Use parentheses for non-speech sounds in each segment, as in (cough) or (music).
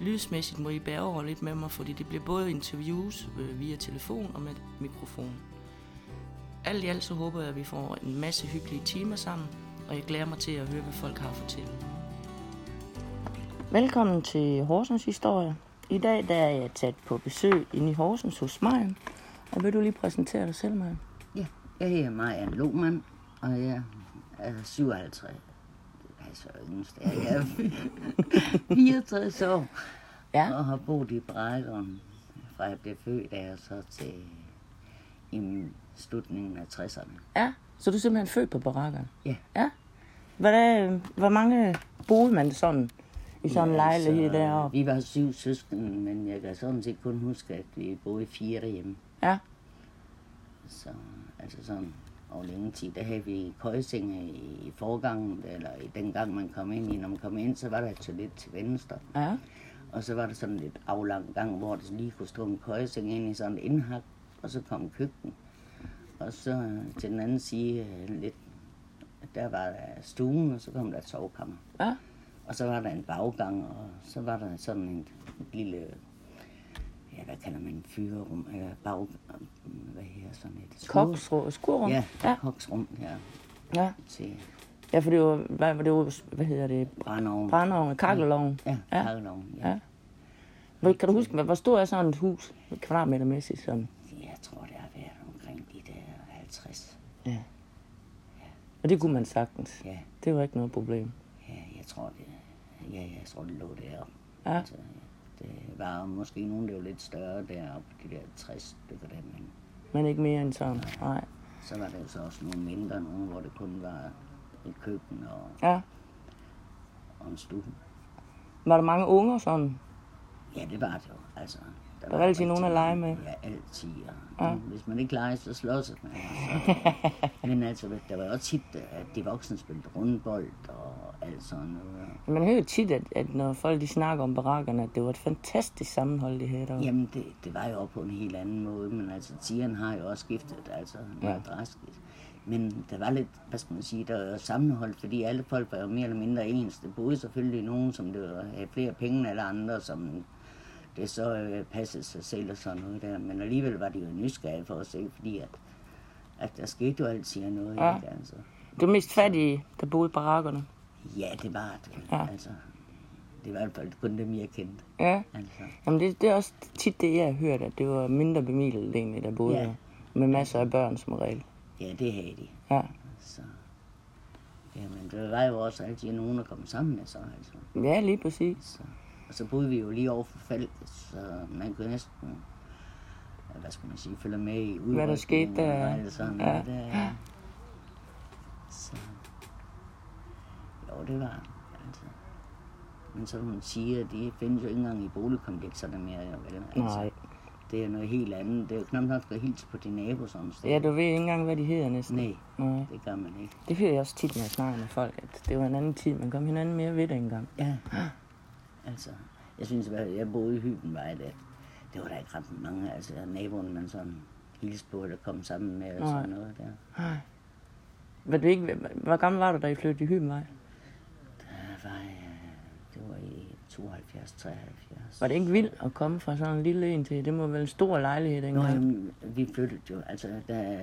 Lydsmæssigt må I bære over lidt med mig, fordi det bliver både interviews øh, via telefon og med mikrofon. Alt i alt så håber jeg, at vi får en masse hyggelige timer sammen, og jeg glæder mig til at høre, hvad folk har at fortælle. Velkommen til Horsens Historie. I dag der er jeg taget på besøg inde i Horsens hos mig. Og vil du lige præsentere dig selv, Maja? Ja, jeg hedder Marian Lohmann, og jeg er 57. Steder. Jeg er (laughs) 64 år Ja. og har boet i Brækkeren, fra jeg blev født af så til i slutningen af 60'erne. Ja, så du er simpelthen født på barakkerne? Ja. Ja. Hvad, hvor mange boede man sådan i sådan en Ja, lejlighed så, deroppe? Vi var syv søskende, men jeg kan sådan set kun huske, at vi boede fire derhjemme. Ja. Så, altså sådan over længe tid, der havde vi køjesenge i forgangen, eller i den gang man kom ind i. Når man kom ind, så var der et toilet til venstre. Ja. Og så var der sådan lidt aflang gang, hvor der lige kunne stå en køjeseng ind i sådan et indhak, og så kom køkken. Og så øh, til den anden side øh, lidt, der var der stuen, og så kom der et sovekammer. Ja. Og så var der en baggang, og så var der sådan en lille, ja, hvad kalder man, fyrerum, eller bag, hvad hedder sådan et? skur- Koksrum, skurrum? Ja, ja. ja. koksrum, ja, Ja, til ja for det var, hvad, det var, hvad hedder det, brændeovn. brændeovn, kakkelovn. Ja, Ja. kakkelovn, ja. Ja. Hvor, kan du huske, hvor stort er sådan et hus, kvadratmetermæssigt sådan? Jeg tror, det har været omkring de der 50. Ja. Og det kunne man sagtens. Ja, Det var ikke noget problem. ja jeg tror, det, ja, jeg tror, det lå deroppe. Ja. Altså, det var måske nogen, der var lidt større deroppe, de der 60 stykker der, men Men ikke mere end sådan. Nej. så var der jo så også nogle mindre, nogle, hvor det kun var et køkken og, Ja. og en stue. Var der mange unger sådan? Ja, det var det jo. Altså, der var altid nogen at lege med. Ja, altid. Og, ja. Hvis man ikke leger, så slås man. Så. (laughs) Men altså, der var også tit, at de voksne spillede rundbold og alt sådan noget. Man hører tit, at, at når folk de snakker om barakkerne, at det var et fantastisk sammenhold, de havde deroppe. Jamen, det, det var jo også på en helt anden måde, men altså, tiderne har jo også skiftet, altså, meget ja. drastisk. Men der var lidt, hvad skal man sige, der var sammenhold, fordi alle folk var jo mere eller mindre ens. Det boede selvfølgelig nogen, som det var, havde flere penge end alle andre, som det så øh, passede sig selv og sådan noget der. Men alligevel var de jo nysgerrige for at se, fordi at, at der skete jo altid noget. Ja. Ikke, altså. Det var mest fattige, der boede i barakkerne. Ja, det var det. Ja. Altså, det var i hvert fald kun dem, jeg kendte. Ja. Altså. Jamen det, det er også tit det, jeg har hørt, at det var mindre bemidlet egentlig, der boede Ja. Med masser af børn som regel. Ja, det havde de. Ja. Så. Jamen, der var jo også altid nogen, der kom sammen med sig, altså. Ja, lige præcis. Så. Og så boede vi jo lige over for Falk, så man kunne næsten, hvad skal man sige, følge med i Hvad der skete der. Og alt sådan Ja. der. Ja. Så. Jo, det var det, altså. Men som hun siger, de findes jo ikke engang i boligkomplekserne mere, jo vel? Altså, Nej. Det er noget helt andet. Det er jo knap nok at hilse på din nabo sted. Ja, du ved ikke engang, hvad de hedder næsten. Nej, Nej. det gør man ikke. Det hører jeg også tit, når jeg snakker med folk, at det var en anden tid. Man kom hinanden mere ved det engang. Ja. Altså, jeg synes, at jeg boede i Hybenvej, det, det var der ikke ret mange, altså naboerne, man sådan hilste på, eller kom sammen med, og sådan noget der. Nej. Var du ikke, hvor gammel var du, da I flyttede i Hybenvej? Var, det var i 72, 73. Var det ikke vildt at komme fra sådan en lille en til? Det må være en stor lejlighed Nå, dengang. jamen, vi flyttede jo, altså da,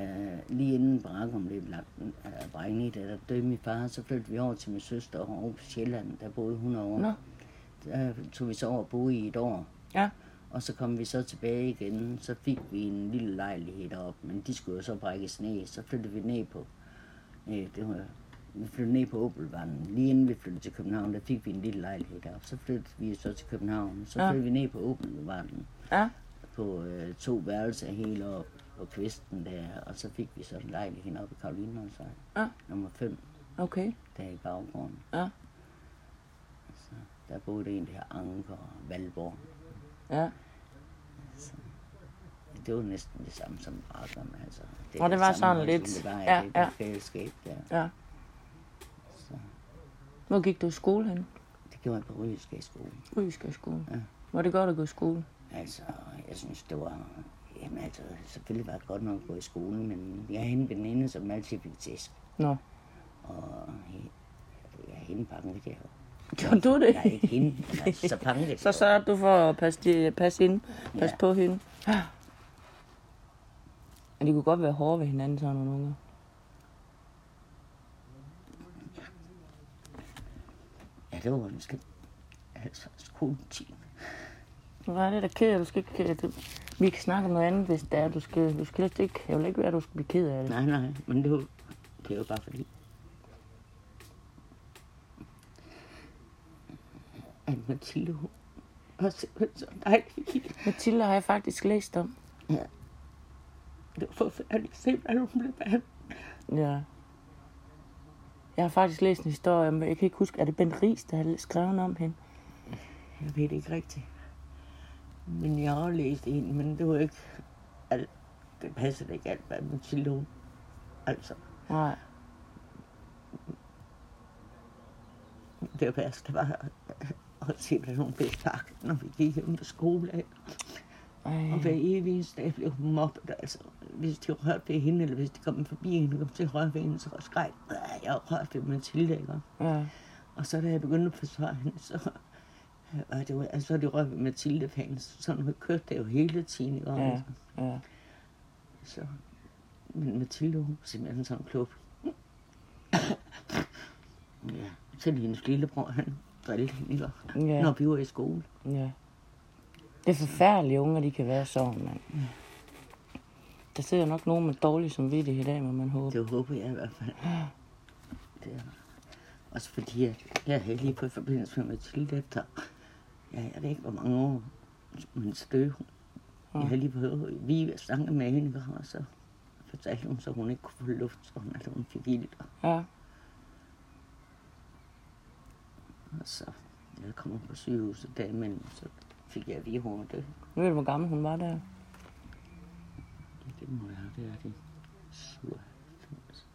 lige inden barakken blev lagt uh, brændt i det, der døde min far, så flyttede vi over til min søster over på Sjælland, der boede 100 år. Nå. Der tog vi så over og boede i et år. Ja. Og så kom vi så tilbage igen, så fik vi en lille lejlighed deroppe, men de skulle jo så brækkes ned, så flyttede vi ned på, øh, det var, vi flyttede ned på Opelvanden. Lige inden vi flyttede til København, der fik vi en lille lejlighed deroppe. Så flyttede vi så til København, så Ja. flyttede vi ned på Opelvanden, Ja. på øh, to værelser helt op på kvisten der, og så fik vi så en lejlighed oppe i Karolinonsvej, Ja. nummer 5, Okay. der i baggrunden. Ja. Så der boede en, der hed Anker og Valborg. Ja. det var næsten det samme som brækkerne. Altså, Og det var sådan lidt- Det var, ja, det, ja. det fællesskab der. Ja. Så, Hvor gik du i skole hen? det gjorde jeg på Rygeske skole. Ryske skole. Ja. Var det godt at gå i skole? Altså, jeg synes, det var... Jamen altså, selvfølgelig var det godt nok at gå i skole, men jeg havde en veninde, som altid fik tæsk. Nå. Og ja, hende pakkede jeg jo. Gjorde du det? Nej, ikke hende, så (laughs) pakkede jeg Så sørger du for at passe, passe ind, passe Ja. på hende. Men de kunne godt være hårde ved hinanden, sådan nogle unger. Ja, det var måske... Altså, skoletime. Nu er det da ked af, du skal ikke... Du, vi kan snakke om noget andet, hvis det er, du skal... Du skal ikke... Jeg vil ikke være, at du skal blive ked af det. Nej, nej, men det var, det var bare fordi... At Mathilde, hun var simpelthen så dejlig. Mathilde har jeg faktisk læst om. Ja. Det var forfærdeligt hvordan hun blev behandlet. Ja. Jeg har faktisk læst en historie om, jeg kan ikke huske, er det Bent Ries, der har skrevet om hende? Jeg ved det ikke rigtigt. Men jeg har læst en, men det var ikke alt. Det passede ikke alt, hvad Mathilde hun. Altså, Nej. det værste var at se, hvad hun blev pakket, når vi gik hjem på skole. Ej. Og hver evig eneste dag blev hun mobbet. Altså, hvis de rørte ved hende, eller hvis de kom forbi hende, kom til at røre ved hende, så skreg "Øh, jeg rørte ved Mathilde, ikke? Ja. Og så da jeg begyndte at forsvare hende, så, (laughs) og det var, altså, så det rørt ved Mathilde fans. Sådan har kørt det jo hele tiden, ikke? Ja. Altså, Ja. så, men Mathilde, hun var simpelthen sådan en klub. (coughs) ja, selv hendes lillebror, han drillede hende, ikke? Ja. Når vi var i skole. Ja. Det er forfærdelige unger, de kan være sådan, mand. Der sidder nok nogen med dårlig samvittighed i dag, må man håbe. Det håber jeg i hvert fald. Det er også fordi, at jeg havde lige fået forbindelse med Mathilde efter, ja, jeg ved ikke hvor mange år, men støv. Jeg havde lige fået vi snakke med hende, og så fortalte hun, så hun ikke kunne få luft, så hun, hun fik ild. Ja. Og så jeg kommer på sygehuset dagen imellem, så fik jeg at vide, at hun var død. Ved du, hvor gammel hun var der? Det må jeg have, det er det. 97.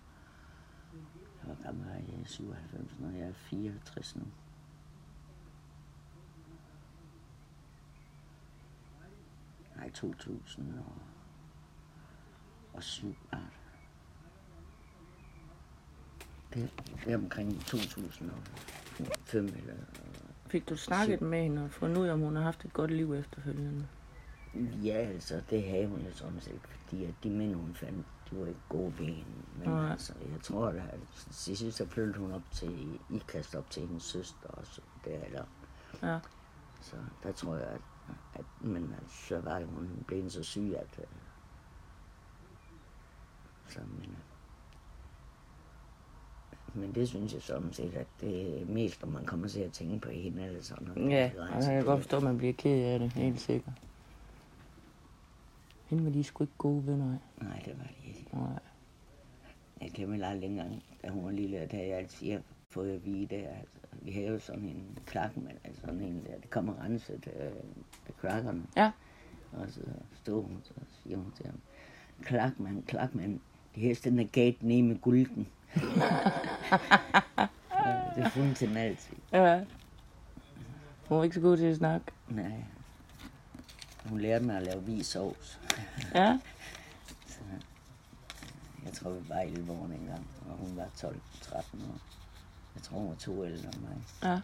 Jeg var gammel, jeg er 97, når jeg er 64 nu. Nej, 2007 var. Det, det er omkring 2005 eller Fik du snakket med hende og fundet ud af, om hun har haft et godt liv efterfølgende? Ja, altså, det havde hun jo sådan set, fordi at de mænd, hun fandt, de var ikke gode ved hende. Men Nej. altså, jeg tror at til sidst så flyttede hun op til, i kast op til hendes søster også, der, eller, Ja. så der tror jeg, at, at men altså, så var det, hun blev så syg, at, øh, så, men, men det synes jeg sådan set, at det er mest, når man kommer til at tænke på hende eller sådan noget. Ja, og jeg kan godt forstå, at man bliver ked af det, helt sikkert. Hende var de sgu ikke gode venner af. Nej, det var det ikke. Nej. Jeg glemmer aldrig engang, da hun var lille, at jeg altid har fået at vide det. Altså, vi havde jo sådan en klakmand, altså sådan en der, det kommer renset øh, af klakkerne. Ja. Og så stod hun, så siger hun til ham, klakmand, klakmand, den der gate med gulden. Det fundet den altid. Ja. Hun var ikke så god til at snakke. Nej. Hun lærte mig at lave sovs. Ja. Så jeg tror, vi var 11 år engang, og hun var 12-13 år. Jeg tror, hun var to ældre end mig. Ja.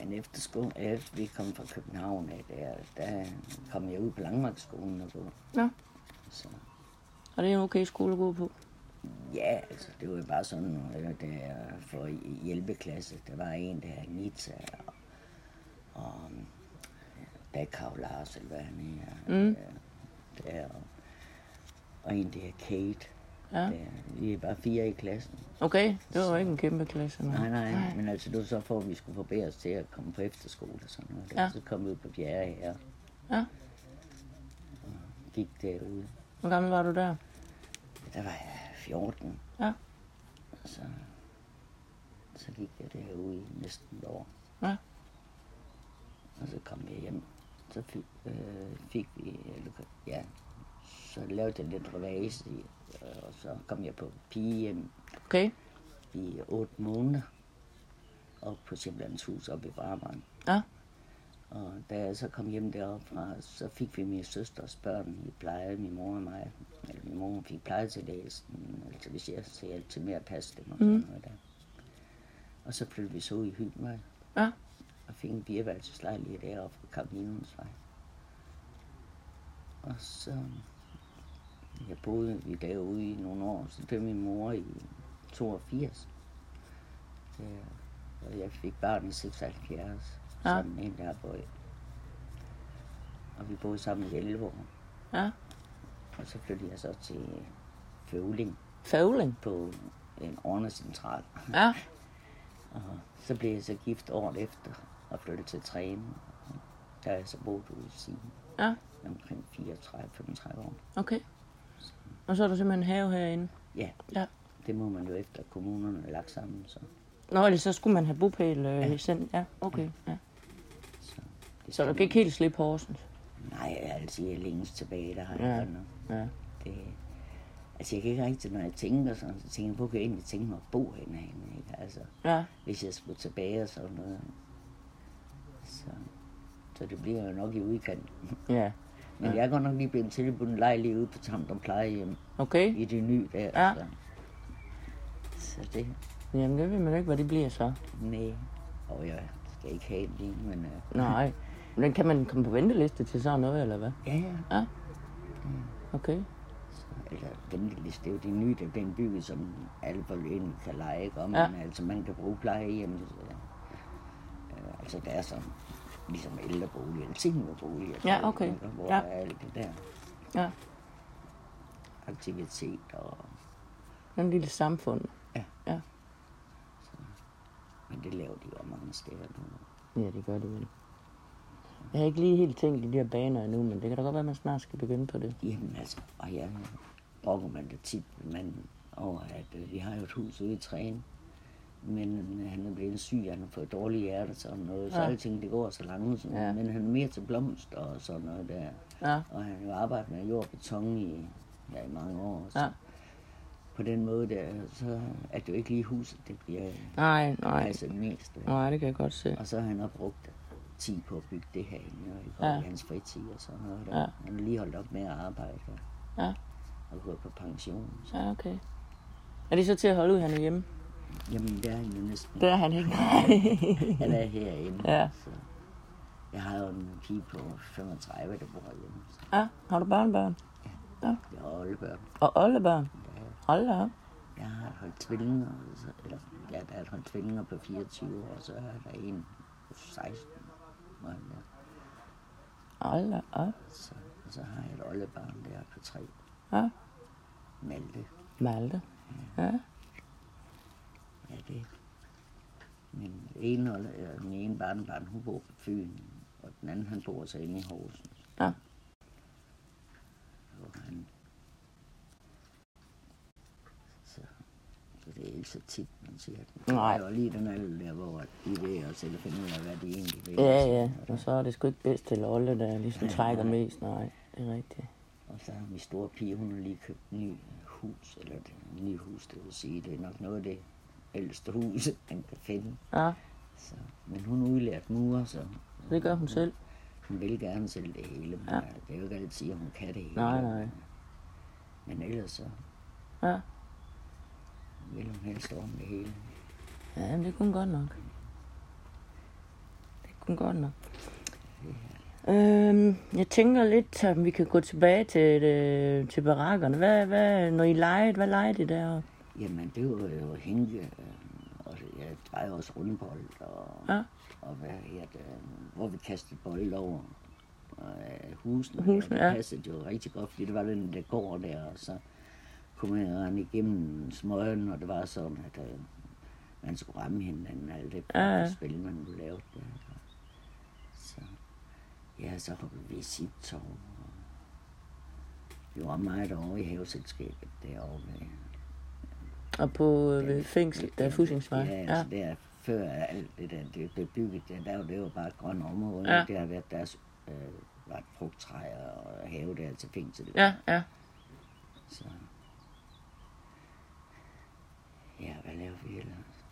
Men efter skolen, efter vi kom fra København, af, der, der kom jeg ud på Langmarksskolen og gå. Nå. Så Og det er en okay skole at gå på. ja, altså, det var bare sådan, øh, der for hjælpeklasse, der var en, der hed Nita, og, og Dakav Lars, eller hvad han er. Mm. Der, der, og, og en, der er Kate. Ja. Der, vi er bare fire i klassen. Okay, det var jo ikke en kæmpe klasse. Nej, nej, men altså det var så for, at vi skulle forbedre os til at komme på efterskole og sådan noget. Ja. Så kom vi ud på fjerde her. Ja. Gik derude. Hvor gammel var du der? Der var jeg 14. Ja. Så, så gik jeg derude i næsten et år. Ja. Og så kom jeg hjem. Så fik, øh, fik vi, eller, ja, så lavede jeg lidt revase, i, og så kom jeg på pigehjem Okay. i otte måneder. Op på Sjællands hus oppe i Brabrand. Ja. Og da jeg så kom hjem deropfra, så fik vi min søsters børn i pleje, min mor og mig. Eller min mor fik pleje til det, altså hvis jeg så jeg altid mere at passe dem og sådan Mhm. noget der. Og så flyttede vi så ud i Hybenvej Ja. og fik en fireværelseslejlighed deroppe på Karolinens vej. Og så, jeg boede vi derude i nogle år, så døde min mor i 82. Ja, og jeg fik barn i 76, Ja. sammen med en der boede. Og vi boede sammen i 11 år. Ja. Og så flyttede jeg så til Føvling Fævling. på en ordnecentral. Ja. (laughs) Og så blev jeg så gift året efter og flyttede til Træne. Der har jeg så boet ude i Sigen Ja. omkring 34-35 år. Okay. Og så er der simpelthen en have herinde. Ja, Ja. det må man jo efter kommunerne er lagt sammen. Så, Nå, ellers så skulle man have bopæl øh, Ja. ja. sendt. Ja, okay. Ja. så, det Så der skal gik helt slip på Horsens. Nej, altså jeg er længst tilbage, der har Ja. jeg. Ja. Det, altså jeg kan ikke rigtig, når jeg tænker sådan, så tænker jeg, hvor kan jeg egentlig tænke mig at bo henne ikke? Altså, Ja. hvis jeg skulle tilbage og sådan noget. Så, så det bliver jo nok i udkanten. Ja. Men ja. jeg er godt nok lige blevet tilbudt en lejlighed ude på Tamdrum plejehjem Okay. i det nye der. Ja. Så, så det, Jamen, det ved man ikke, hvad det bliver så. nej. Og jeg skal ikke have en lige, men uh, (laughs) Nej. Men kan man komme på venteliste til sådan noget, eller hvad? ja, ja. Ja. Okay. Så, eller venteliste, det er jo det nye, der bliver bygget, som alle egentlig kan lege, ikke? om Ja. ja. altså man kan bruge plejehjem. Så, uh, altså der er sådan, ligesom ældrebolig eller seniorbolig. Ja, okay. Hvor Ja. der er alt det der Ja. aktivitet og En lille samfund. men det laver de jo mange steder nu. Ja, det gør det vel. Jeg har ikke lige helt tænkt i de her baner endnu, men det kan da godt være, at man snart skal begynde på det. Jamen altså, og jeg brokker man det tit manden over, at øh, vi har jo et hus ude i Træne, men han er blevet syg, han har fået dårlige hjerte og sådan noget, så Ja. alting det går så langsomt, Ja. ja. men han er mere til blomster og sådan noget der. Ja. Og han har jo arbejdet med jord og beton i, ja, i mange år, så Ja. på den måde der, så er det jo ikke lige huset, det bliver Nej, nej. altså det meste. Nej, det kan jeg godt se. Og så har han også brugt tid på at bygge det her inde, og i Ja. ja. hans fritid og sådan noget. Der. Ja. Han har lige holdt op med at arbejde og, Ja. og gået på pension. Så. Ja, okay. Er det så til at holde ud, han er hjemme? Jamen, det er han jo næsten. Det er han ikke. (laughs) Han er herinde. Ja. Så. Jeg har jo en pige på 35, der bor hjemme. Så ja, har du børnebørn? jeg har oldebørn. Og oldebørn? Ja. Hold da op. Jeg har holdt tvillinger, så, eller ja, der er holdt tvillinger på 24 år, og så er der en på 16. Og, han der. Hold da op. så, og så har jeg et oldebarn der på 3. Ja. Malte. Malte. Ja. Ja, det. Min ene, eller min ene barnebarn, hun bor på Fyn, og den anden, han bor så inde i Horsens. Ja. Og han... Så, så det er ikke så tit, man siger det. Nej. Og lige den alder der, hvor de ved at selv finde ud af, hvad de egentlig vil. Ja, ja. Og så er det sgu ikke bedst til Olle, der ligesom Ja, trækker nej. mest. Nej, det er rigtigt. Og så har min store pige, hun har lige købt en ny hus, eller et nyt hus, det vil sige, det er nok noget af det ældste hus, man kan finde. Ja, Så, men hun er udlært murer, så det gør hun selv. hun vil gerne selv det hele, men Ja. det er jo ikke altid, at hun kan det hele. Nej, nej. Men ellers så Ja. vil hun helst ordne det hele. Ja, men det kunne godt nok. Det kunne godt nok. Øhm, jeg tænker lidt, om vi kan gå tilbage til, det, til barakkerne. Hvad, hvad, når I legede, hvad legede I deroppe? Jamen, det var jo Henke, øh, og jeg drejer også rundbold, og, Ja. og hvad her, det, hvor vi kastede bold over øh, husene. Husene, det ja. passede jo rigtig godt, fordi det var den der gård der, og så kunne man rende igennem smøgen, og det var sådan, at øh, man skulle ramme hinanden, alt det Ja, ja. spil, man lavede der. Så, ja, så hoppede vi i sit Vi var meget over i haveselskabet derovre med Og på øh, ved fængsel, der er Fusingsvej. Ja, altså ja. der før alt det der, det blev bygget, der, der var det jo bare et grønt område. Ja. Det har været deres, øh, var et frugttræer og have der til fængsel. Ja, ja. Så. Ja, hvad laver vi ellers?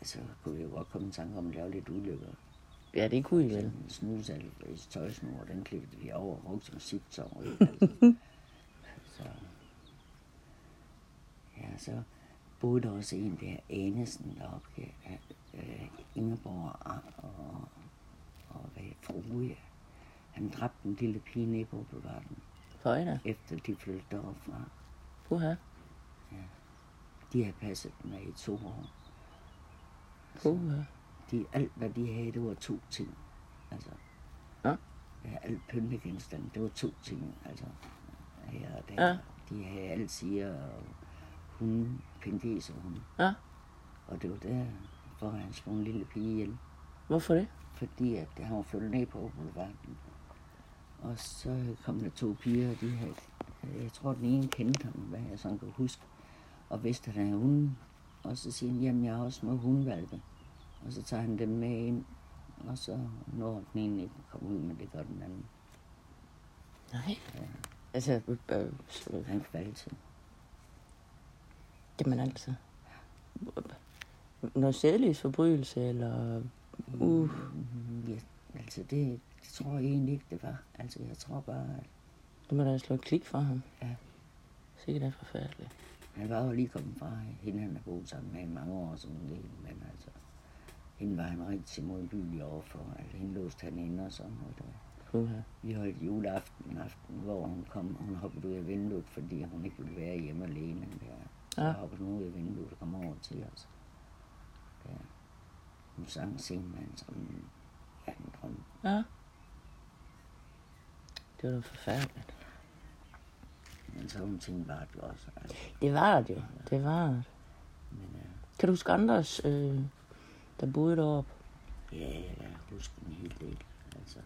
Ja, så kunne vi jo godt komme i tanke om at lave lidt ulykker. Ja, det kunne I vel. En snusal i tøjsnor, den klippede vi over og brugte som siptår. (laughs) Altså. så. Ja, så boede der også en der, Anesen, deroppe, ja, øh, Ingeborg og, og, og hvad, Frue. Han dræbte en lille pige nede på boulevarden, Føjner. efter de flyttede deroppe fra. Puha. De havde passet mig i to år. Puha. De, alt, hvad de havde, det var to ting. Altså, Ja. ja, alt pyntegenstand, det var to ting. Altså, her og der. Ja. De havde alt siger, og hun, pengeser hun. Ja. Og det var der, hvor han slog en lille pige ihjel. Hvorfor det? Fordi at han var flyttet ned på boulevarden. Og så kom der to piger, og de havde, jeg tror den ene kendte ham, hvad jeg sådan kan huske, og vidste, at han havde hunden. Og så siger han, jamen jeg har også små hundvalpe. Og så tager han dem med ind, og så når den ene ikke kommer ud, men det gør den anden. Nej. Altså, øh, øh, Han faldt til. Jamen altså. Noget sædlighedsforbrydelse, eller... Uh, Ja, altså det, det tror jeg egentlig ikke, det var. Altså jeg tror bare, at det må da slå et klik for ham. Ja. Sikkert er forfærdeligt. han var jo lige kommet fra hende, han har boet sammen med i mange år som lille, men altså, hende var han rigtig modbydelig overfor. Altså, hende låste han inde og sådan noget. Der. Vi holdt juleaften, en aften, hvor hun kom, hun hoppede ud af vinduet, fordi hun ikke ville være hjemme alene. Der. Ja. ja. hun ud af vinduet og kom over til os. Der. Hun sang Singman som ja, en drøm. Ja. Det var da forfærdeligt. Men så hun tænkte bare, det også. Altså, Det var det jo. Det var det. men øh, Kan du huske andres, øh, der boede deroppe? ja, jeg kan huske en hel del. Altså,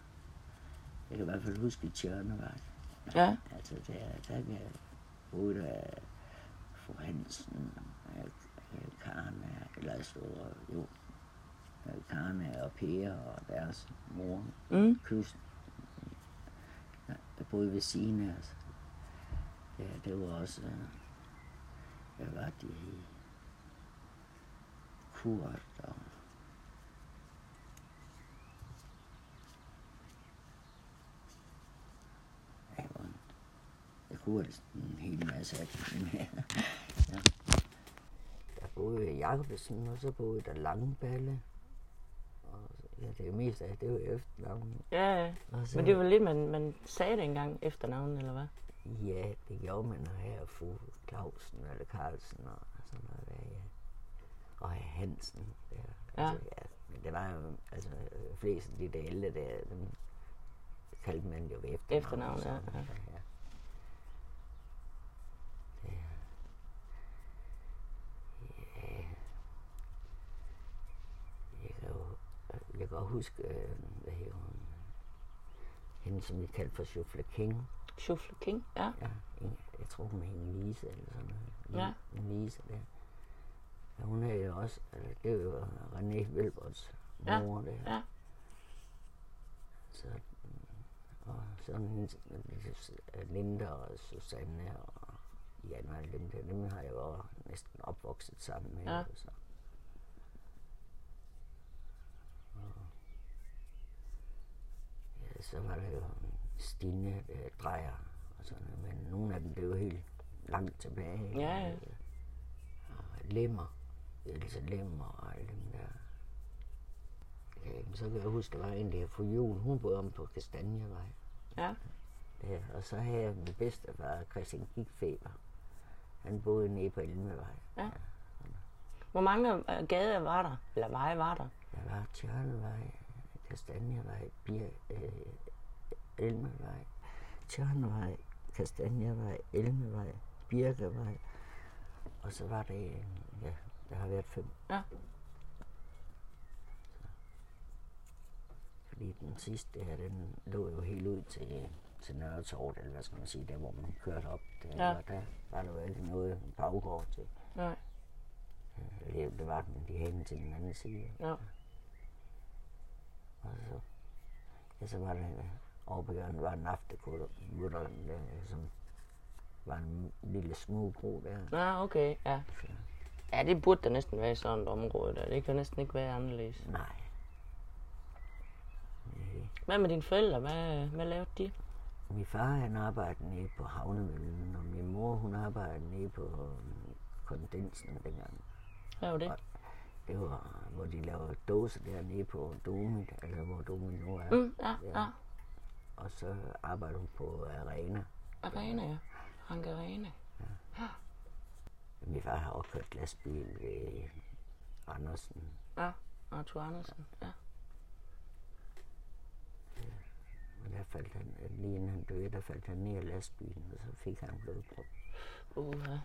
jeg kan i hvert fald huske Tjørnevej. Ja. Altså, der, der kan jeg både der fru Hansen, Karne, eller store, jo, Karne og Per og deres mor, Mm. Kysten, der boede ved siden af os. Ja, det var også, øh, hvad var det Kurt og Ja, det var en- have en hel masse af dem. (laughs) ja. Der boede Jacobsen, og så boede der Langballe. Og ja, det er mest af det var efternavnet. Ja, ja. Så, Men det var lidt, man, man sagde det engang efternavnet, eller hvad? Ja, det gjorde man her fru Clausen eller Carlsen og sådan noget der, ja. Og Hansen. Der. Ja. Altså, ja. Men det var jo, altså, flest af de der ældre der, dem kaldte man jo ved efternavn. Efternavn, ja, noget, ja. Det, ja. Jeg kan jo, jeg kan også huske, øh, hvad hedder hun, hende som vi kaldte for Shuffle King. Shuffle King, ja. Ja, en- jeg tror hun hed Lise eller sådan noget. Ja. En Lise der. Ja, hun er jo også, altså, det er jo René Velberts Ja, mor der. ja. Så, mm, og sådan hendes, Linda og Susanne og Jan og dem der, dem har jeg jo næsten opvokset sammen med. Ja. Så. Og, ja, så var der jo Stine der drejer og sådan noget, men nogle af dem blev helt langt tilbage. Ja, ja. Og Lemmer, Else Lemmer og alle dem der. Ja, så kan jeg huske, der var en der for jul, hun boede om på Kastanjevej. Ja. Ja, og så havde jeg min bedste var Christian Gigfeber. Han boede nede på Elmevej. Ja. Hvor mange øh, gader var der? Eller veje var der? Der var Tjørnevej, Kastanjevej, Bir, øh, Elmevej, Tjørnevej, Kastanjevej, Elmevej, Birkevej. Og så var det, øh, ja, der har været fem. Ja. Fordi den sidste her, den lå jo helt ud til til Nørretorvet, eller hvad skal man sige, der hvor man kørte op. Der, Ja. ja. der var der jo altid noget baggård til. Nej. Eller det var den, de hængte til den anden side. Ja. Og så, ja, så var der over på hjørnet, var en aftenkutter, der, som var en lille smugbro der. Ja, okay, ja. Ja, det burde da næsten være i sådan et område der. Det kan næsten ikke være anderledes. Nej. Nej. Hvad med dine forældre? Hvad, hvad lavede de? Min far han arbejdede nede på havnemøllen, og min mor hun arbejdede nede på øhm, kondensen dengang. Hvad var det? Det var, hvor de lavede dåser dernede på Domit, altså hvor Domit nu er. Mm, ja, ja. Og så arbejdede hun på Arena. Arena, ja. Hank Arena. Min far har også kørt lastbil ved Andersen. Ja, Arthur Andersen. Ja. Og der faldt han, lige inden han døde, der faldt han ned af lastbilen, og så fik han blodprop. Uh, ja.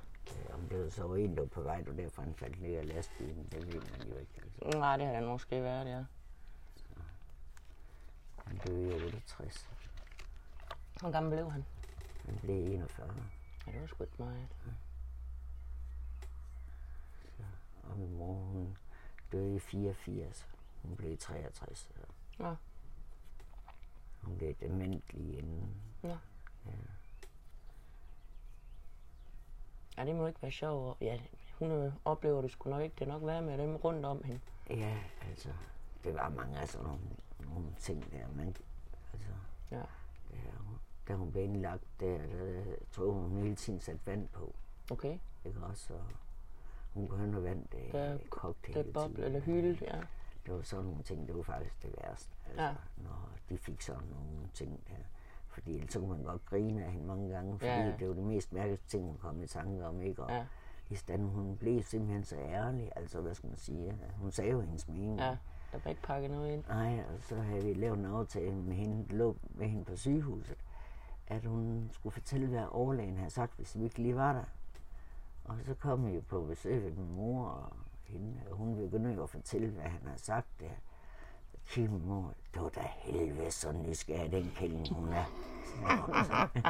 Ja, Om det var så en, der var på vej, og derfor han faldt ned af lastbilen, det ved man jo ikke. Altså. Nej, det har det måske været, ja. Han døde i 68. Hvor gammel blev han? Han blev 41. Ja, det var sgu ikke meget. Og min mor, hun døde i 84. Hun blev 63. så Ja. Hun blev dement lige inden. Ja. Ja, det må ikke være sjovt. Ja, hun øh, oplever det sgu nok ikke. Det er nok være med dem rundt om hende. Ja, altså, det var mange af sådan nogle, nogle ting der, men altså, Ja. hun, da hun blev indlagt der, der tror hun hele tiden satte vand på. Okay. Ikke også? Og hun kunne høre noget vand, det, Der- kogte hele er boble tiden. eller hylde, ja. Det var sådan nogle ting, det var faktisk det værste. Altså, Ja. Når de fik sådan nogle ting der. Fordi ellers så kunne man godt grine af hende mange gange, fordi Ja, ja. det var det mest mærkelige ting, hun kom i tanke om, ikke? Og Ja. i stand, hun blev simpelthen så ærlig, altså hvad skal man sige, hun sagde jo hendes mening. Ja, der var ikke pakket noget ind. Nej, og så havde vi lavet en aftale med hende, lå med hende på sygehuset, at hun skulle fortælle, hvad overlægen havde sagt, hvis vi ikke lige var der. Og så kom vi på besøg ved min mor og hende, og hun begyndte jo at fortælle, hvad han havde sagt der. Så kiggede min mor, du er da helvede så nysgerrig, den kælling hun er. så, (laughs)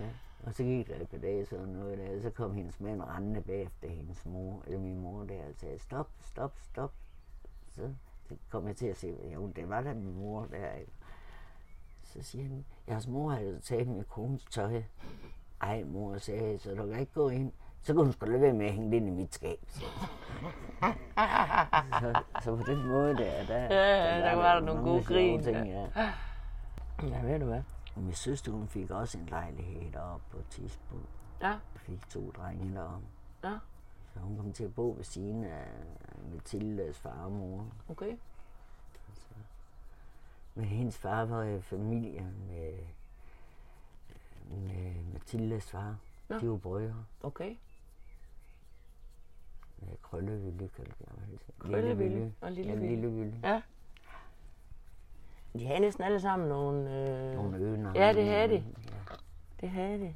ja. Og så gik der et par dage sådan noget der, og så kom hendes mand rendende bagefter hendes mor, eller min mor der, og sagde, stop, stop, stop. Så, så kom jeg til at se, jo, det var da min mor der. Ikke? Så siger han, jeres mor har jo taget min kones tøj. Ej, mor sagde, jeg, så du kan ikke gå ind. Så kunne hun sgu lade være med at hænge det ind i mit skab. jeg. så, så på den måde der, der, Ja, der var der nogle gode grin, Ting, ja. ja. Ja, ved du hvad? Min søster, hun fik også en lejlighed deroppe på et tidspunkt. Ja, fik to drenge deroppe. ja, Så hun kom til at bo ved siden af Mathildes far og mor. okay. Men hendes far var i familie med, med Mathildes far. Nå. De var brødre. Okay. Krølleville, kaldte jeg altid. Krølleville og Lille ja, Ville. Lille Ville. Ja. De havde næsten alle sammen nogle... Øh... Nogle øner. Ja, det havde de. Ja. Det havde de.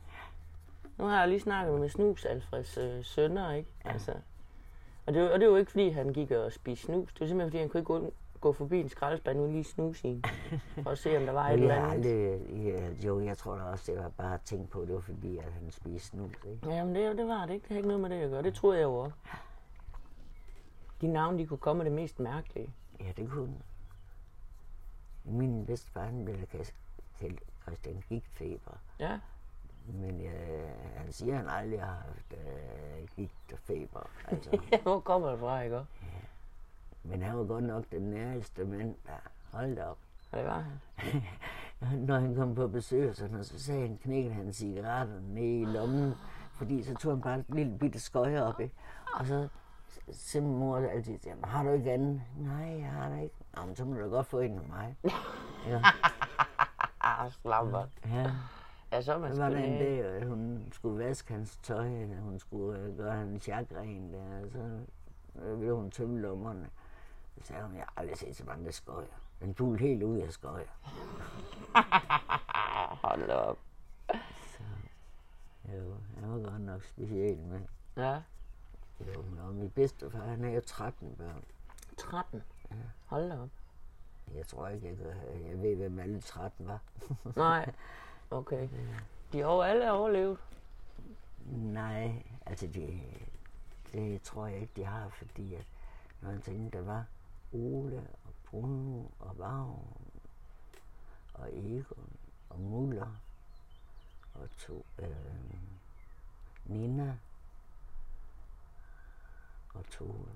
Nu har jeg lige snakket med Snus, Alfreds øh, sønner, ikke? Ja. Altså, og, det, var- og det var ikke, fordi han gik og spiste snus. Det var simpelthen, fordi han kunne ikke gå, gå forbi en skraldespand uden lige snus i. (laughs) For at se, om der var et eller andet. aldrig, ja, jo, jeg tror da også, det var bare at tænke på, det var fordi, at han spiste snus, ikke? Jamen, det, det var det ikke. Det havde ikke noget med det at gøre. Det troede jeg jo også. De navne, de kunne komme det mest mærkelige. Ja, det kunne. Min bedstefar, han kaldt kaldt Christian Gigtfeber. Ja, Men øh, han siger, at han aldrig har haft øh, gigt og feber. Altså. (laughs) hvor kommer det fra, ikke? også? Men han var godt nok den nærmeste mand, der holdt op. Og det var han. (laughs) Når han kom på besøg, sådan, og så sagde han, knækkede han cigaretterne ned i lommen, fordi så tog han bare et lille bitte skøje op, ikke? Og så min mor altid, jamen, har du ikke anden? Nej, jeg har da ikke. Nå, men så må du godt få en af mig. (laughs) Ja, slammer. ja. Ja, så man Så var der en det. dag, at hun skulle vaske hans tøj, og hun skulle øh, gøre hans chakren der, og så øh, ville hun tømme lommerne. Så sagde hun, jeg har aldrig set så mange skøjer. Den pulte helt ud af skøjer. (laughs) Hold op. Jo, han var godt nok speciel, men Ja, min bedstefar, han jo 13 børn. 13. Hold da op. Jeg tror ikke, jeg, jeg ved, hvem alle 13 var. (laughs) (laughs) Nej. Okay. De har alle overlevet. Nej, altså det, det tror jeg ikke, de har, fordi at, når jeg tænkte, der var Ole og Bruno og Vagn og Egon og Muller og to, øh, Nina og Tove.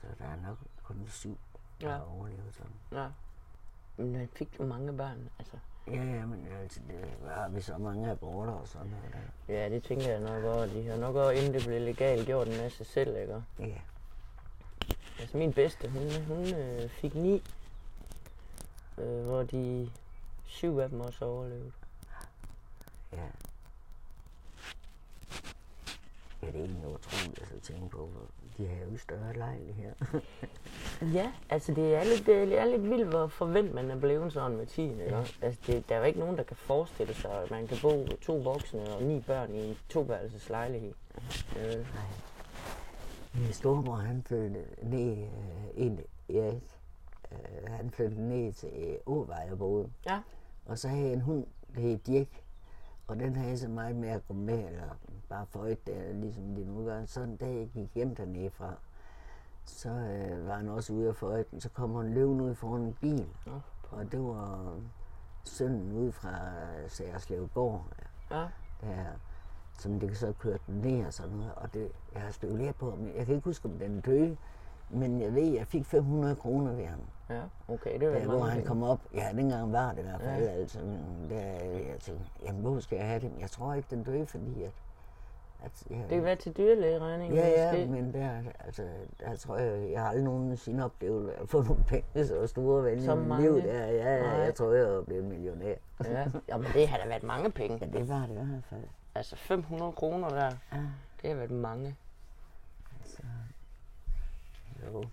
Så der er nok kun syv, der Ja. har overlevet sådan. Ja. Men han fik jo mange børn, altså. Ja, ja, men altså, det var vi så mange aborter og sådan noget der. Ja, det tænker jeg nok også. De har nok også, inden det blev legalt, gjort en masse selv, ikke? Ja, Altså min bedste, hun, hun øh, fik ni, øh, hvor de syv af dem også overlevede. ja. Ja, det er egentlig utroligt at tænke på, de har jo større lejligheder. (laughs) Ja, altså det er lidt, det er lidt vildt, hvor forvent man er blevet sådan med tiden, ikke? Ja. Altså det, der er jo ikke nogen, der kan forestille sig, at man kan bo to voksne og ni børn i en toværelses lejlighed. Øh, Min storebror, han flyttede ned, øh, ind, Erik, øh, han flyttede ned til øh, Åvej og boede. ja, Og så havde jeg en hund, der hed Dirk, og den havde så meget med at gå med, eller bare føjt der, ligesom de nu gør. Så en dag jeg gik hjem dernede fra, så øh, var han også ude af føjt, så kom han løvende ud foran en bil. Nå, Og det var sønnen ude fra Særeslevgård, ja, der, som det så kørte ned og sådan noget. Og det, jeg har spekuleret på, men jeg kan ikke huske, om den døde, men jeg ved, at jeg fik 500 kroner ved ham. Ja, okay, det var Der, hvor han kom op, ja, dengang var det i hvert fald, Ja. ja. altså, men der, jeg tænkte, jamen, hvor skal jeg have det? Jeg tror ikke, den døde, fordi at, at jeg, Det kan være til dyrlægeregningen. Ja, ja, måske. men der, altså, der tror jeg, jeg har aldrig nogensinde oplevet at få nogle penge så store vel i mit liv. Der. Ja, Nej. ja, jeg tror, jeg blevet millionær. Ja, (laughs) jamen det har da været mange penge. Ja, det var det i hvert fald. Altså 500 kroner der, Ja, det har været mange. altså, jo.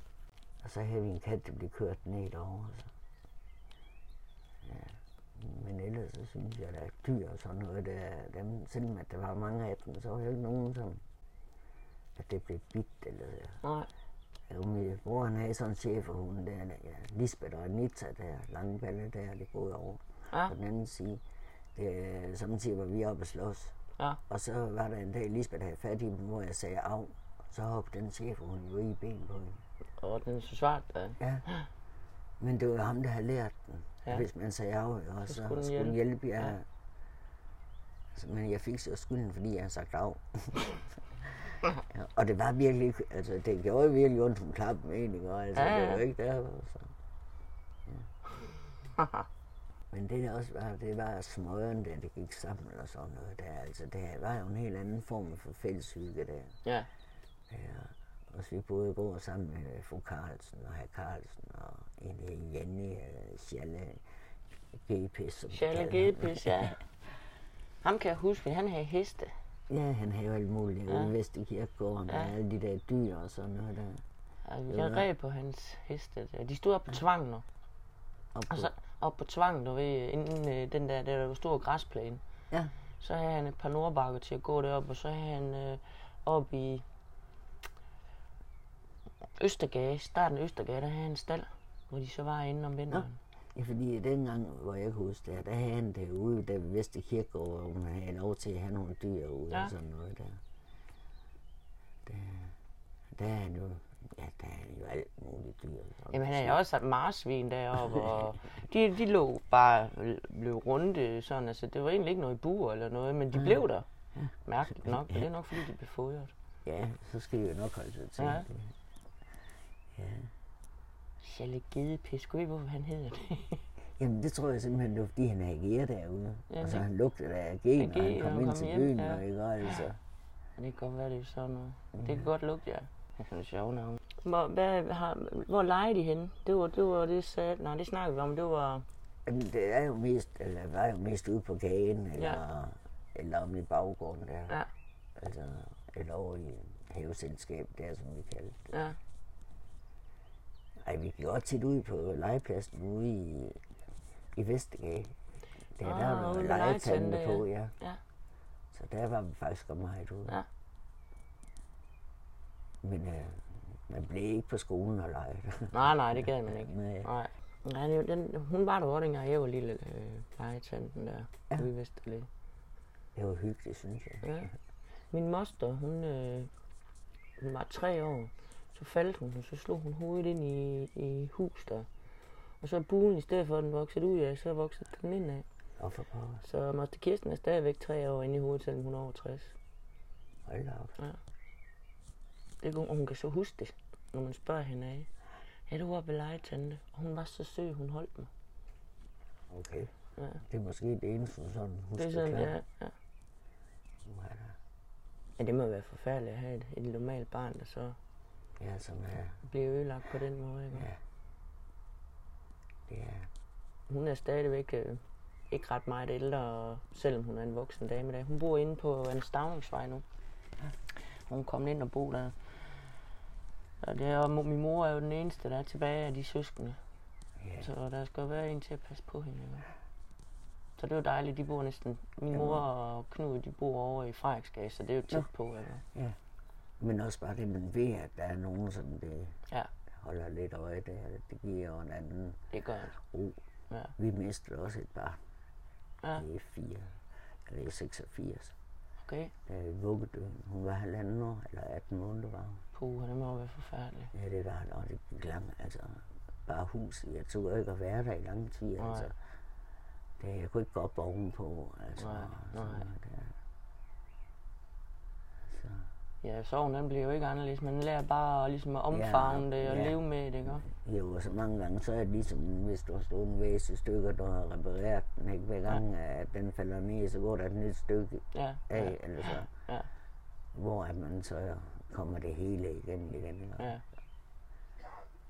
Og så havde vi en kat, der blev kørt ned derovre. Så. Ja. Men ellers så synes jeg, at dyr og sådan noget, der, dem, selvom at der var mange af dem, så var der ikke nogen, som at det blev bidt eller Nej, Jo, min bror han havde sådan en cheferhund der, der ja, Lisbeth og Anita der, lange balle der, det boede over Ja. på den anden side. Det, samtidig var vi oppe at slås. ja, Og så var der en dag, Lisbeth havde fat i dem, hvor jeg sagde af. Så hoppede den cheferhund jo i ben på hende. Og den så svart der. Ja. Men det var jo ham, der havde lært den. Ja. Hvis man sagde af, og så, så skulle skulle den den hjælpe. Ja. Ja. ja. Så, men jeg fik så skylden, fordi jeg havde sagt af. (laughs) ja, og det var virkelig, altså det gjorde virkelig ondt, hun klappede med en, ikke? Altså, Ja, det ja. var ikke der. Så. Ja. (laughs) Men det der også var, det var smøren, der det gik sammen og sådan noget der. Altså det var jo en helt anden form for fælleshygge der. Ja, Ja, og så vi boede går sammen med fru Carlsen og herr Carlsen og en hed Jenny øh, G-pis. som de Charlie kalder ham. Gepis, ja. (laughs) Ham kan jeg huske, han havde heste. Ja, han havde jo alt muligt Ja. ude Vesterkirkegården med Ja. alle de der dyr og sådan noget der. Og kan red på hans heste. Der. De stod oppe på tvang nu. Og på, Og så oppe på tvang, du ved, inden øh, den der, der var stor græsplæne. ja, Så havde han et par nordbakker til at gå derop, og så havde han øh, op i Østergade, starten af Østergade, der havde han en stald, hvor de så var inde om vinteren. ja, fordi dengang, hvor jeg kan huske det, der havde han det ude der ved Vesterkirkegård, hvor hun havde lov til at have nogle dyr ude Ja. og sådan noget der. Der, der er jo, ja, der er jo alt muligt dyr. Jamen han havde jo også haft marsvin deroppe, og (laughs) de, de lå bare blev runde sådan, altså det var egentlig ikke noget bur eller noget, men de blev der. Mærkeligt nok, men det er nok fordi de blev fodret. Ja, så skal vi jo nok holde sig til Ja. det. Ja. Challe Gedepis, kunne I hvorfor han hedder det? (laughs) Jamen det tror jeg simpelthen, det var fordi han agerer derude. Ja, og så det- han lugtede af agen, Agen, han kom ind til hjem, byen. ja. Og, ikke, og altså. Men det kan godt være, det er sådan noget. Det kan godt lugte, ja. Det er sjovt navn. Hvor, hvad, har, hvor leger de henne? Det var det, var det sat, nej, det snakkede vi om. Det var, Jamen, det er jo mest, eller var jo mest ude på gaden, eller, ja. eller om i baggården der. ja, Altså, eller over i haveselskab, der som vi kaldte det. ja, Ej, vi gik også tit ud på legepladsen ude i, i Vestergade. Der, Ah, der var ude ved legetande legetante, på, ja. ja. Så der var vi faktisk godt meget ude. Ja. Men øh, Man blev ikke på skolen og lege. Nej, nej, det gad man (laughs) ikke. Nej. Nej. Nej, den, hun var der også dengang, jeg var lille øh, plejetanten der, ja. ude i Vesterlæ. Det var hyggeligt, synes jeg. Ja. Min moster, hun, øh, hun var tre år. Så faldt hun, og så slog hun hovedet ind i, i hus der. Og så er buen, i stedet for at den voksede ud af, så voksede den ind af. For pokker. Så moster Kirsten er stadigvæk tre år inde i hovedet, selvom hun er over 60. Hold da op. Det, og hun kan så huske det, når man spørger hende af. Ja, du var ved legetante, og hun var så sød, hun holdt mig. Okay. Ja. Det er måske det eneste, sådan husker Det er sådan, klart. ja, ja. Ja, det må være forfærdeligt at have et, et normalt barn, der så Ja, som er, bliver ødelagt på den måde. Ikke? ja. Det er, Hun er stadigvæk øh, ikke ret meget ældre, selvom hun er en voksen dame i dag. Hun bor inde på en Stavningsvej nu. Hun kom ind og bo der. Og det er, og min mor er jo den eneste, der er tilbage af de søskende. ja. Så der skal være en til at passe på hende. Jo. Så det er jo dejligt, de bor næsten... Min mor og Knud, de bor over i Frederiksgade, så det er jo tæt på. Altså. Men også bare det, man ved, at der er nogen, som det Ja, holder lidt øje der. Det giver jo en anden det gør det. ro. Ja. Vi mistede også et barn. Ja. Det er 4, eller det er 86. Okay. Er i vuggedøen. Hun var halvanden år, eller 18 måneder var hun. Puh, det må være forfærdeligt. Ja, det var og det gik langt, altså bare hus. Jeg tog ikke at være der i lang tid, Nej. altså. Det, jeg kunne ikke gå op ovenpå, altså. Nej, nej. noget der. Så, Ja, sorgen den bliver jo ikke anderledes. Man lærer bare ligesom at omfavne det og ja. leve med det, ikke? jo, og så mange gange, så er det ligesom, hvis du har stået en væse i stykker, du har repareret den, ikke? Hver gang, at den falder ned, så går der et nyt stykke Ja, af, eller så. ja, Hvor at man så kommer det hele igen igen. Ikke? ja.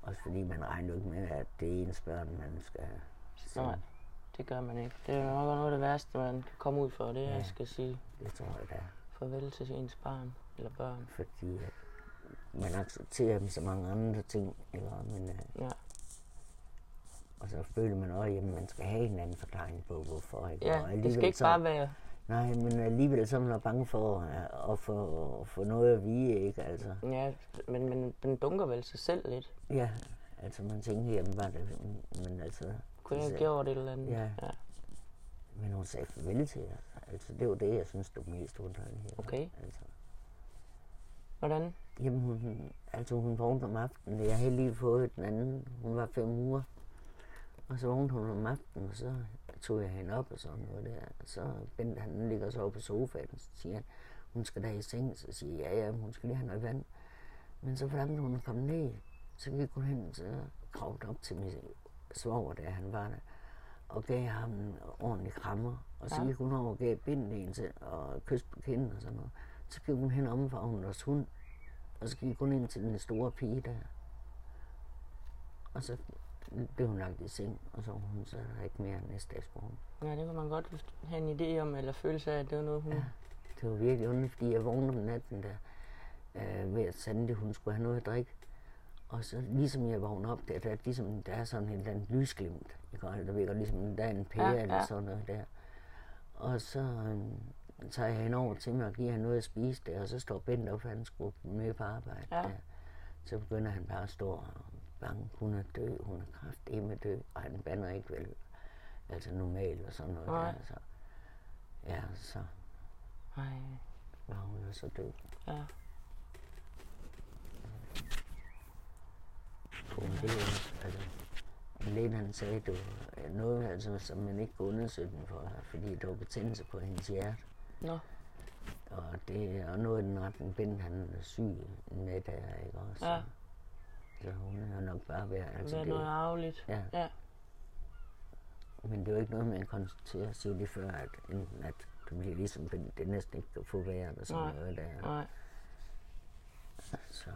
Også fordi man regner ikke med, at det er ens børn, man skal sende. Nej, det gør man ikke. Det er nok noget af det værste, man kan komme ud for, det Ja. at skal sige Det tror jeg, det er. farvel til ens barn eller børn. fordi at man accepterer dem så mange andre ting? Og, Men, øh, Ja, og så føler man også, at man skal have en anden forklaring på, hvorfor. Ikke? ja og det skal ikke så, bare være... Nej, men alligevel så er man bange for øh, at få, få noget at vide, ikke? Altså, Ja, men, men den dunker vel sig selv lidt. ja, altså man tænker, jamen var det, men altså... Kunne jeg have gjort et eller andet? Ja. ja. Men hun sagde farvel til os. Altså, det var det, jeg synes, det var mest underligt. Okay. Altså, Hvordan? Jamen, hun, altså hun vågnede om aftenen. Jeg havde lige fået den anden. Hun var fem uger. Og så vågnede hun om aftenen, og så tog jeg hende op og sådan noget der. Så Bent, han ligger så oppe på sofaen, så siger han, hun skal da i seng. Så siger jeg, ja, ja, hun skal lige have noget vand. Men så forlangte hun komme ned. Så gik hun hen, så kravlede op til min svoger, der han var der. Og gav ham en ordentlig krammer. Og så Ja. gik hun over og gav bindet en til, og kys på kinden og sådan noget. Så gik hun hen om for vores hund. Og så gik hun ind til den store pige der. Og så blev hun lagt i seng, og så var hun så der ikke mere næste dags morgen. Ja, det kunne man godt have en idé om, eller følelse af, at det var noget, hun... Ja. Det var virkelig underligt, fordi jeg vågnede om natten der, øh, ved at Sande, hun skulle have noget at drikke. Og så ligesom jeg vågnede op der, der, er ligesom, der er sådan et eller andet lysglimt. Ikke? Og Der virker ligesom, der er en pære Ja, ja, eller sådan noget der. Og så øh, tager hende over til mig og giver hende noget at spise der, og så står Bent op, han skulle med på arbejde Ja. der. Så begynder han bare at stå og bange, hun er død, hun er kraftedeme død, og han bander ikke vel, altså normalt og sådan noget Nej. der. Så, ja, så Ej, var hun jo så død. ja. på en del. Altså, lægen han sagde, det var noget, altså, som man ikke kunne undersøge den for, fordi der var betændelse på hendes hjerte. Nå, Og det er noget i den retning, Bent han er syg med der, ikke også? Ja. Så hun har nok bare været, det altså er det, noget arveligt. ja, Ja, men det er jo ikke noget, man konstaterer at sige det før, at enten at du bliver ligesom Bent, det næsten ikke kan få været og sådan Nej. noget der. nej. Så, Så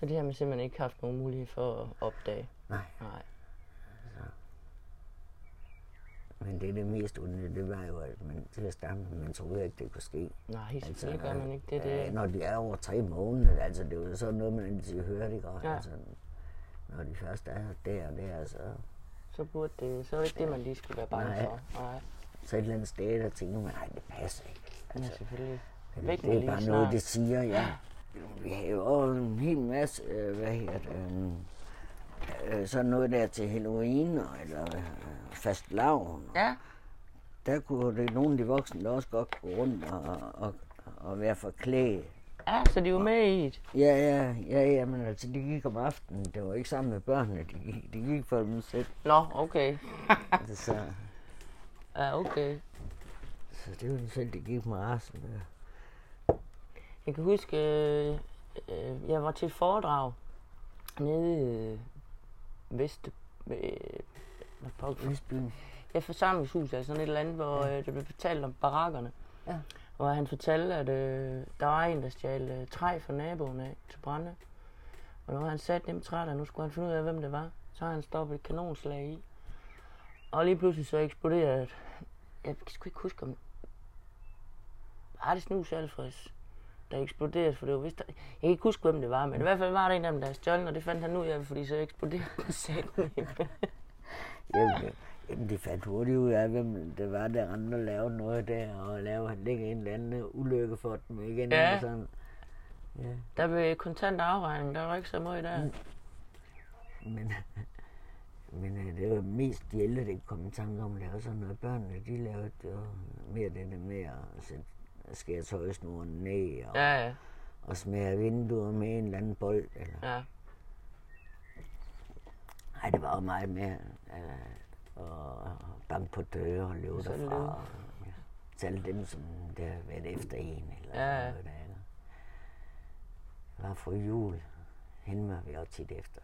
det har man simpelthen ikke haft nogen mulighed for at opdage. nej. Nej. Men det er det mest underlige, det var jo, at man til at starte med, man troede ikke, det kunne ske. Nej, selvfølgelig gør man ikke det. øh, det når de er over tre måneder, altså det er jo sådan noget, man altid hører, det godt. Ja. Altså, når de først er der og der, så, så burde det, så er det ikke det, man lige skulle være bange Nej. for. Nej, så et eller andet sted, der tænker man, nej, det passer ikke. ja, Altså, selvfølgelig. det, Væk det er bare snart. noget, det siger, ja. Vi har jo en hel masse, øh, hvad hedder det, øh, øh, sådan noget der til Halloween, eller øh, fast lavn. Ja. Der kunne det nogle af de voksne der også godt gå rundt og, og, og være forklædt. Ja, så de var med i det. Ja, ja, ja, ja, men altså, de gik om aftenen. Det var ikke sammen med børnene, de gik, de gik for dem selv. Nå, okay. Altså, så, Ja, okay. så det var dem selv, de gik med resten. Der. Jeg kan huske, øh, øh, jeg var til et foredrag nede øh, Vest... Øh, Vestbyen. Ja, forsamlingshus, altså sådan et eller andet, hvor øh, der blev fortalt om barakkerne. Ja. Og han fortalte, at øh, der var en, der stjal øh, træ fra naboen af til brænde. Og når han satte dem træ der, nu skulle han finde ud af, hvem det var. Så har han stoppet et kanonslag i. Og lige pludselig så eksploderede, jeg kan sgu ikke huske om, var det snus Alfreds, der eksploderede, for det var vist, jeg kan ikke huske, hvem det var, men i hvert fald var der en af dem, der havde stjålet, og det fandt han ud af, fordi så eksploderede (laughs) på sætten. Jamen, jamen, de fandt hurtigt ud af, hvem det var, der rendte og lavede noget der, og lavede, lægge en eller anden ulykke for dem igen. Ja. Og sådan. Ja, Der blev kontant afregning, der var ikke så meget der. men, men øh, det var mest ældre, der kom i tanke om at lave sådan noget. Børnene, de lavede jo mere det der med at sætte, at skære tøjsnoren ned, og, Ja, ja, og smadre vinduer med en eller anden bold. Eller. ja. Nej, det var jo meget mere øh, at banke på døre og løbe derfra. Og, ja, tale dem, som der har været efter en. Eller Ja, ja. noget der. Det var for jul. Hende var vi også tit efter.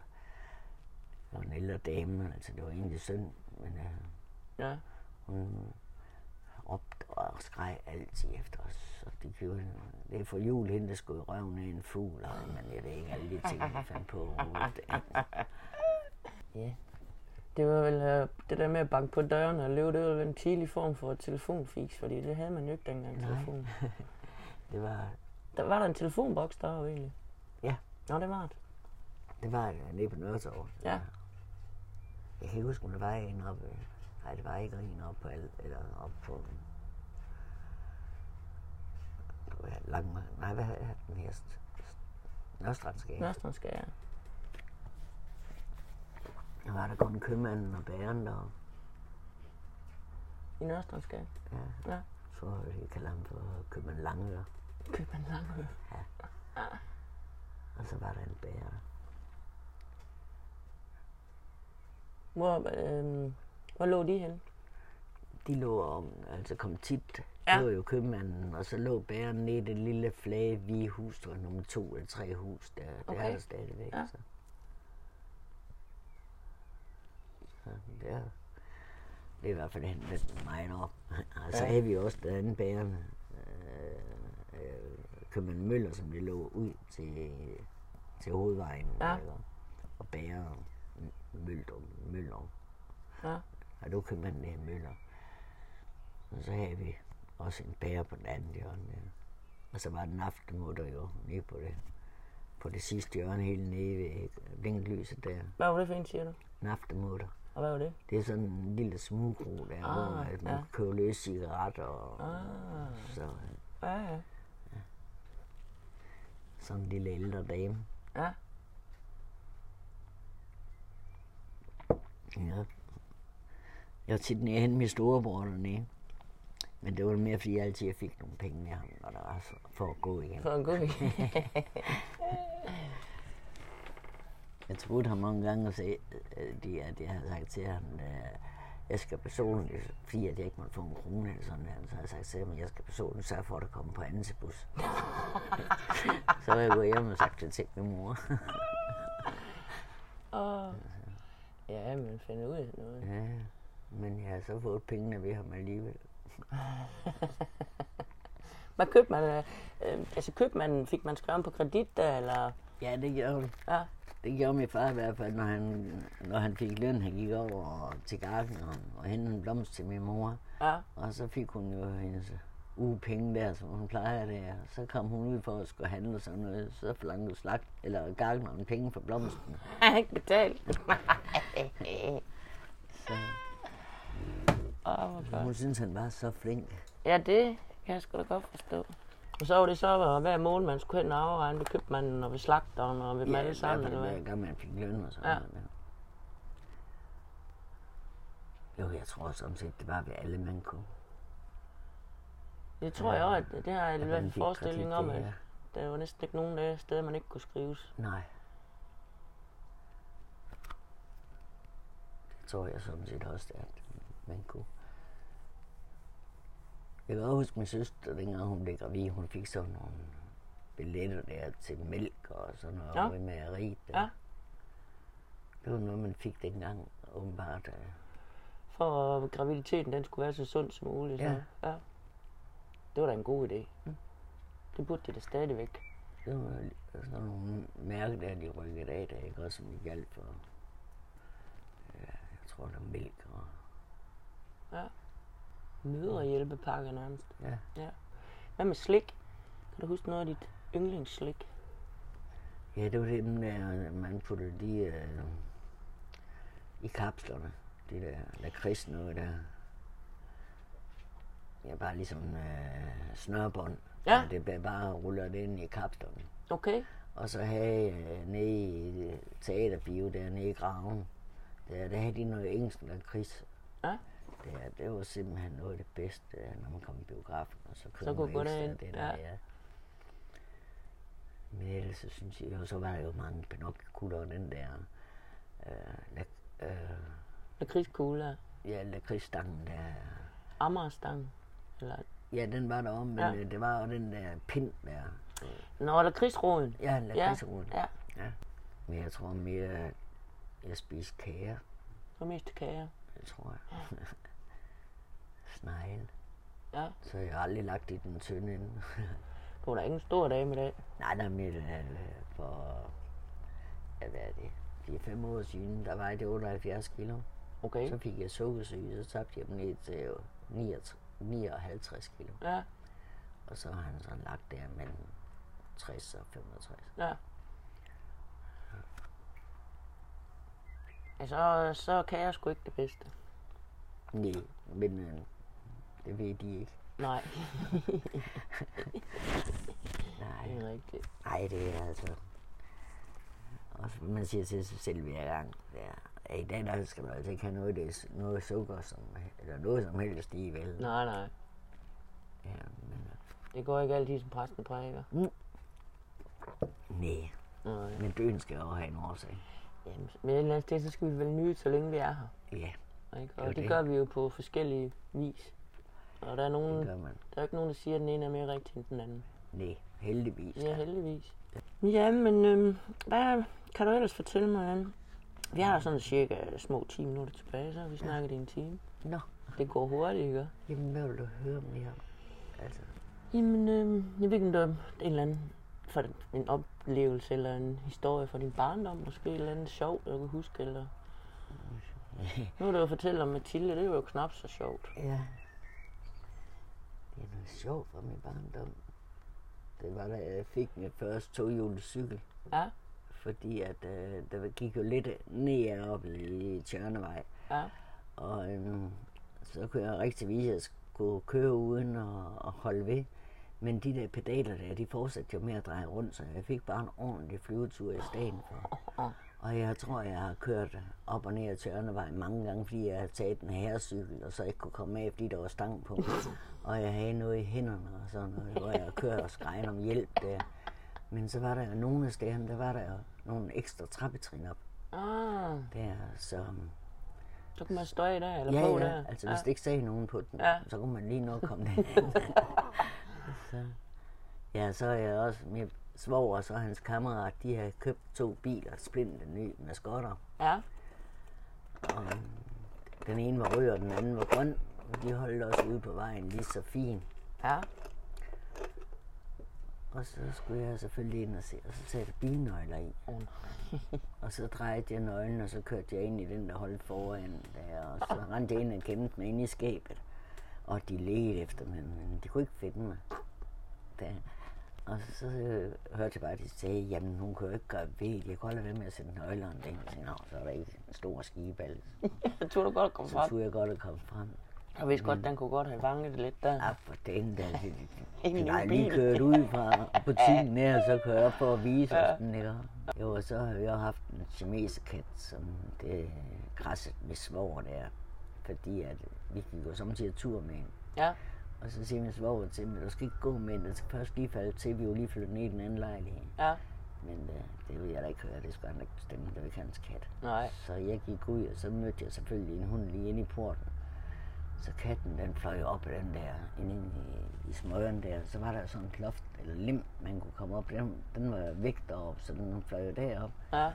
Det var en ældre dame, altså det var egentlig synd, men øh, ja. hun råbte og skreg altid efter os. Så de gjorde, det er for jul, hende der skulle i røven af en fugl, og, men jeg ved ikke alle de ting, vi fandt på. overhovedet. (laughs) Ja. Det var vel øh, det der med at banke på døren og løbe, det var vel en tidlig form for telefonfix, fordi det havde man jo ikke dengang Nej. telefon. (laughs) Det var, Der var der en telefonboks deroppe egentlig? Ja. Nå, det var det. Det var det, nede på Nørretorv. Ja. Jeg kan ikke huske, om der var en oppe. Nej, det var ikke en oppe på al, eller oppe på... lang, nej, hvad er den her? Nørrestrandskab. Nørstrandskær, ja. Der var der kun købmanden og bæren der. I Nørstrandskær. Ja. Ja. Så jeg kalder ham for købmand Langør. Køb en lang Og så var der en bærer. Hvor, øh, hvor lå de henne? De lå om, altså kom tit, Ja. lå jo købmanden, og så lå bæren nede i det lille flage hvide hus, der var nummer to eller tre hus, der, Okay. er der stadigvæk. Ja. Så. så det, er, det er i hvert fald hentet mig op. (laughs) Og så Ja. havde vi også den anden bærende, øh, øh, Møller, som det lå ud til, til hovedvejen. Ja. ikke? Og bærer Møller. Møller. Ja. Og du købte man der Møller. Og så havde vi også en bærer på den anden hjørne. Der. Og så var den aftenmutter jo nede på det, på det sidste hjørne, helt nede ved blinklyset der. Hvad var det for en, siger du? En aftenmutter. Og hvad var det? Det er sådan en lille smugro der, Ah, hvor man ja. kan købe løs cigaretter og Ah. så, Ja, ja. sådan en lille ældre dame. Ja. Ja. Jeg var tit nede hen med storebror dernede. Men det var mere, fordi jeg altid fik nogle penge med ham, når der var så, for at gå igen. For en god (laughs) Jeg troede ham mange gange, og sagde, øh, at jeg havde sagt til ham, at jeg skal personligt, fordi at jeg ikke måtte få en krone eller sådan, så havde jeg sagt til ham, at jeg skal personligt sørge for, at der kommer på anden bus. (laughs) så var jeg gået hjem og sagt det til min mor. Åh. Ja, men finder ud af noget. ja, men jeg har så fået pengene ved ham alligevel. (laughs) Hvad købte man? øh, altså købte man, fik man skrevet på kredit der, eller? Ja, det gjorde vi. Ja. Det gjorde min far i hvert fald, når han, når han fik løn. Han gik over til garden og, og hentede en blomst til min mor. Ja. Og så fik hun jo hendes uge penge der, som hun plejer det. Og så kom hun ud for at skulle handle og sådan noget. Så forlangte slagt, eller gartneren penge for blomsten. (laughs) Jeg har ikke betalt. (laughs) Så Godt. hun synes, han var så flink. Ja, det kan jeg sgu da godt forstå. Og så var det så hver måned, man skulle hen og afregne ved købmanden og ved slagteren og ved dem alle sammen, eller eller hvad? hvad? Hver gang man fik løn og sådan Ja. noget. der. Jo, jeg tror sådan set, det var ved alle, man kunne. Det tror jeg også, at det har jeg i At hvert fald forestilling om, det at er- der var næsten ikke nogen af steder, man ikke kunne skrives. Nej. Det tror jeg sådan set også, at man kunne. Jeg kan også huske min søster, dengang hun blev gravid, hun fik sådan nogle billetter der til mælk og sådan noget Ja. med mejeriet. Ja. Det var noget, man fik dengang, åbenbart. øh. For at graviditeten den skulle være så sund som muligt. Ja. Så. ja. Det var da en god idé. Det burde de da stadigvæk. Det var sådan nogle mærker, der de rykkede af, der ikke også, som de galt for. Ja, jeg tror, der er mælk og... Møderhjælpepakke nærmest. Ja. ja. Hvad med slik? Kan du huske noget af dit yndlingsslik? Ja, det var dem der, man puttede de øh, i kapslerne. Det der lakrids noget der. Ja, bare ligesom øh, snørbånd. Ja. Men Det blev bare rullet ind i kapslerne. Okay. Og så havde øh, nede i øh, teaterbio der nede i graven, der, der havde de noget engelsk lakrids. Ja. Det, det var simpelthen noget af det bedste, øh, når man kom i biografen. Og så, Så kunne man ekstra Det der, ja. ja. Men ellers så synes jeg, og så var der jo mange pinocchio og den der øh, lak, øh, Lakridskugle. ja, lakridsstangen der. Amagerstang. Eller... Ja, den var der om, men Ja. ja. det var jo den der pind der. Nå, lakridsroden. Ja, lakridsruden. Ja. ja. Men jeg tror mere, at jeg spiste kager. Og mest kager. Det tror jeg. (laughs) Snegle. Ja. Så jeg har aldrig lagt i den tynde ende. Du var da ikke en stor dame i dag. Nej, der er mere øh, for, ja, hvad er det, de fem år siden, der var det 78 kilo. Okay. Så fik jeg sukkersyge, så tabte jeg dem ned til øh, 59 59 kilo. Ja. Og så har han sådan lagt der mellem 60 og 65. Ja. Ja, så, så kan jeg sgu ikke det bedste. Nej, men øh, det ved de ikke. Nej, (laughs) Nej, det er rigtigt. Ej, det er altså... Også man siger til sig selv hver gang, ja, i dag der skal du altså ikke have noget, det noget sukker, som, eller noget som helst i, vel? Nej, nej. Ja, men, Det går ikke altid, som præsten prædiker. nej, Nej. men døden skal jo have en årsag. Jamen, men et eller andet sted, så skal vi vel nyde, så længe vi er her. Ja, Ikke? Det Og det, det. gør vi jo på forskellige vis. Og der er, nogen, der er ikke nogen, der siger, at den ene er mere rigtig end den anden. Nej, heldigvis. Ja, heldigvis. Ja, men øhm, hvad kan du ellers fortælle mig, Anne? Vi har sådan cirka små 10 minutter tilbage, så har vi snakket i en time. Nå, Det går hurtigt, ikke? jamen hvad vil du høre om her? Altså, Jamen, øhm, jeg ved ikke, om der er en eller anden for en oplevelse eller en historie fra din barndom, måske et eller andet sjovt, du kan huske, eller... (laughs) Nu er du jo fortælle om Mathilde, det er jo knap så sjovt. ja. Det er noget sjovt fra min barndom. Det var da jeg fik min første tohjulet cykel. Ja, Fordi at øh, der gik jo lidt ned op i Tjørnevej. ja, Og øhm, så kunne jeg rigtig vise, at jeg skulle køre uden at, at holde ved. Men de der pedaler der, de fortsatte jo med at dreje rundt, så jeg fik bare en ordentlig flyvetur i stedet for. (laughs) Og jeg tror, jeg har kørt op og ned ad Tørnevej mange gange, fordi jeg har taget en herrecykel, og så ikke kunne komme af, fordi der var stang på. (laughs) og jeg havde noget i hænderne og sådan noget, hvor jeg kørte og skreg om hjælp der. Men så var der nogle af stederne, der var der nogle ekstra trappetrin op ah, der, så... så kan man stå i der, eller Ja, på ja, der. altså hvis det ikke sagde nogen på den, Ja. så kunne man lige nå at komme (laughs) den. så, ja, så er jeg også med svoger og så hans kammerat, de har købt to biler, splinte nye med skotter. Ja, Og den ene var rød, og den anden var grøn. De holdt også ude på vejen lige så fint. ja, Og så skulle jeg selvfølgelig ind og se, og så satte bilnøgler i. Åh, (laughs) og så drejede jeg nøglen, og så kørte jeg ind i den, der holdt foran der, og så rendte jeg ind og gemte mig ind i skabet. Og de ledte efter mig, men de kunne ikke finde mig. Der. Og så øh, hørte jeg bare, at de sagde, jamen hun kan jo ikke gøre ved, jeg kan holde ved med at sætte nøglerne ind. Så, Nå, så er der ikke en stor skibal. (laughs) jeg tror du godt at komme Så frem. turde jeg godt at komme frem. Jeg vidste godt, den kunne godt have vanget det lidt der. Ja, for den der. (laughs) Ingen lille lige kørt ud fra (laughs) butikken her, og så kører jeg op for at vise os den, ikke? Jo, og så har jeg haft en siamesekat, som det græsset med svoger der. Fordi at vi gik jo samtidig tur med hende. Ja. Og så siger min svoger til mig, du skal ikke gå med den, skal først lige falde til, vi jo lige flyttet ned i den anden lejlighed. Ja. Men øh, det vil jeg da ikke høre, det skal han ikke bestemme, det vil ikke hans kat. Nej. Så jeg gik ud, og så mødte jeg selvfølgelig en hund lige inde i porten. Så katten, den fløj op den der, inde i, i smøren der. Så var der sådan et loft, eller lim, man kunne komme op. Den, den var væk deroppe, så den fløj jo derop. Ja.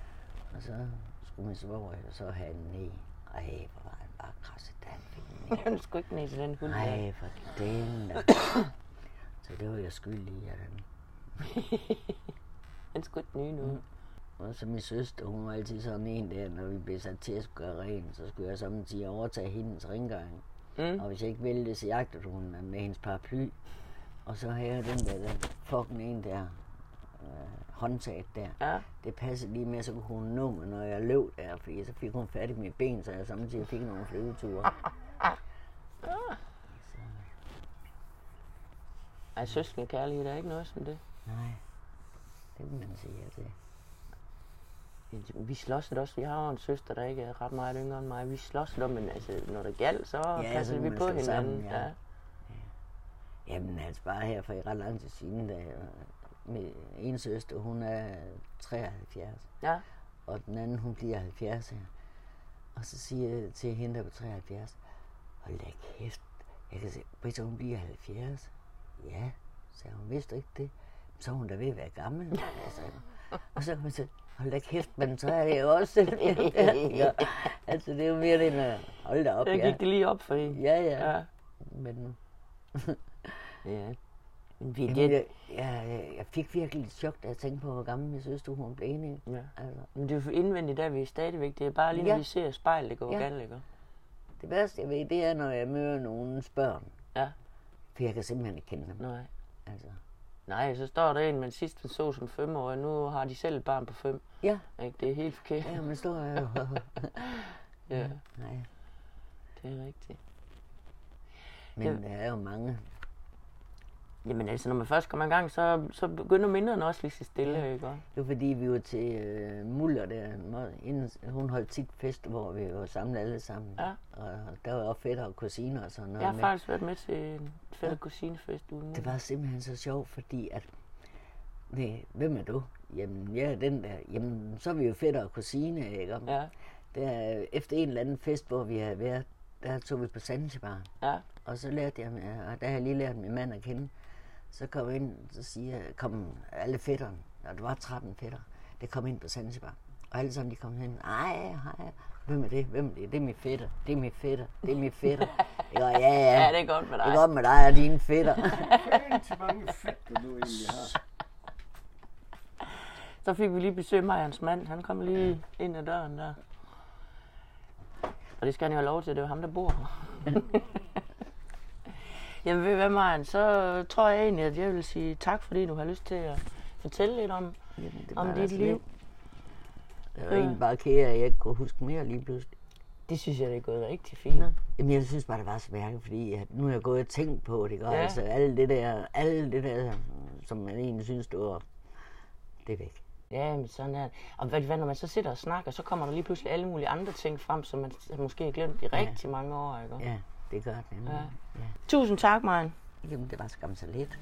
Og så skulle min svoger så have den ned. Ej, hvor var han bare krasset, da han fik den ned. (laughs) Den skulle ikke ned til den hund der. Ej, for den der. Så det var jeg skyldig i, at den Den (laughs) skulle ikke nye nu. Og så min søster, hun var altid sådan en der, når vi blev sat til at skulle gøre rent, så skulle jeg samtidig overtage hendes rengøring. Mm. Og hvis jeg ikke ville det, så jagtede hun mig med hendes paraply. Og så havde jeg den der, der fucking en der, øh, håndtaget der. Ja. Det passede lige med, så kunne hun nå mig, når jeg løb der, fordi så fik hun fat i mit ben, så jeg samtidig fik nogle flyveture. (laughs) Ej, søsken kærlighed, der er ikke noget som det. Nej, det vil man sige, at det. Vi slås lidt også. Vi har jo en søster, der ikke er ret meget yngre end mig. Vi slås lidt, men altså, når det galt, så Ja, passede så vi på hinanden. sammen, ja. ja. Jamen altså bare her for i ret lang tid siden, da jeg, med en søster, hun er 73. ja. og den anden, hun bliver 70 her. Og så siger jeg til hende, der er på 73, hold da kæft, jeg kan se, Britta, hun bliver 70. Ja, sagde hun, vidste ikke det? Så er hun da ved at være gammel, hun. Og så kan man sige, hold da kæft, men så er det jo også (laughs) ja, altså, det er jo mere det, at hold da op, ja. gik det lige op for hende. Ja, ja. Ja. Men (laughs) ja. Men vi, jamen, det, jeg, jeg, jeg, fik virkelig et chok, da jeg tænkte på, hvor gammel min søster hun blev enig. ja. Altså, Men det er jo indvendigt, der er vi stadigvæk. Det er bare lige, når Ja. vi ser spejl, det går Ja. galt, ikke? det værste, jeg ved, det er, når jeg møder nogens børn. Ja. For jeg kan simpelthen ikke kende dem. Nej. Altså. Nej, så står der en, man sidst man så som femårig, nu har de selv et barn på fem. Ja, Ikke? Det er helt forkert. ja, men står jeg jo. (laughs) Ja, Nej, det er rigtigt. men Ja. der er jo mange. Jamen altså, når man først kommer i gang, så, så begynder minderne også lige så stille, Ja. ikke? Det var fordi, vi var til øh, Muller der. Inden, hun holdt tit fest, hvor vi var samlet alle sammen. Ja. Og der var også fætter og kusiner og sådan noget Jeg har med. faktisk været med til en fætter kusinefest ude Det var simpelthen så sjovt, fordi at... Nej, hvem er du? Jamen, jeg er den der. Jamen, så er vi jo fætter og kusine, ikke? Ja, Der, efter en eller anden fest, hvor vi havde været, der tog vi på Sansebar. ja, Og så lærte jeg, og der har jeg lige lært min mand at kende. Så kom ind, så siger kom alle fætterne, og der var 13 fætter, det kom ind på Zanzibar. Og alle sammen, de kom hen, ej, hej, hvem er det, hvem er det, det er min fætter, det er min fætter, det er min fætter. Jeg går, ja, ja, (laughs) ja, det er godt med dig. det er godt med dig og dine fætter. Til mange fætter, du egentlig har. Så fik vi lige besøg af og hans mand. Han kom lige ind ad døren der. Og det skal han jo have lov til, det er jo ham, der bor her. (laughs) Jamen ved hvad, Marian, så tror jeg egentlig, at jeg vil sige tak, fordi du har lyst til at fortælle lidt om, Jamen, det om dit da så liv. lidt. Jeg var egentlig bare kære, at jeg ikke kunne huske mere lige pludselig. Det synes jeg, det er gået rigtig fint. Jamen, jeg synes bare, det var så mærkeligt, fordi at nu er jeg gået og tænkt på det, og Ja. altså alt det der, alt det der, som man egentlig synes, det var, det er væk. Ja, men sådan er. Og hvad, hvad, når man så sidder og snakker, så kommer der lige pludselig alle mulige andre ting frem, som man måske har glemt i rigtig mange år, ikke? Ja, det gør det. Ja. Ja. Tusind tak, Marian. Jamen, det var skam så lidt.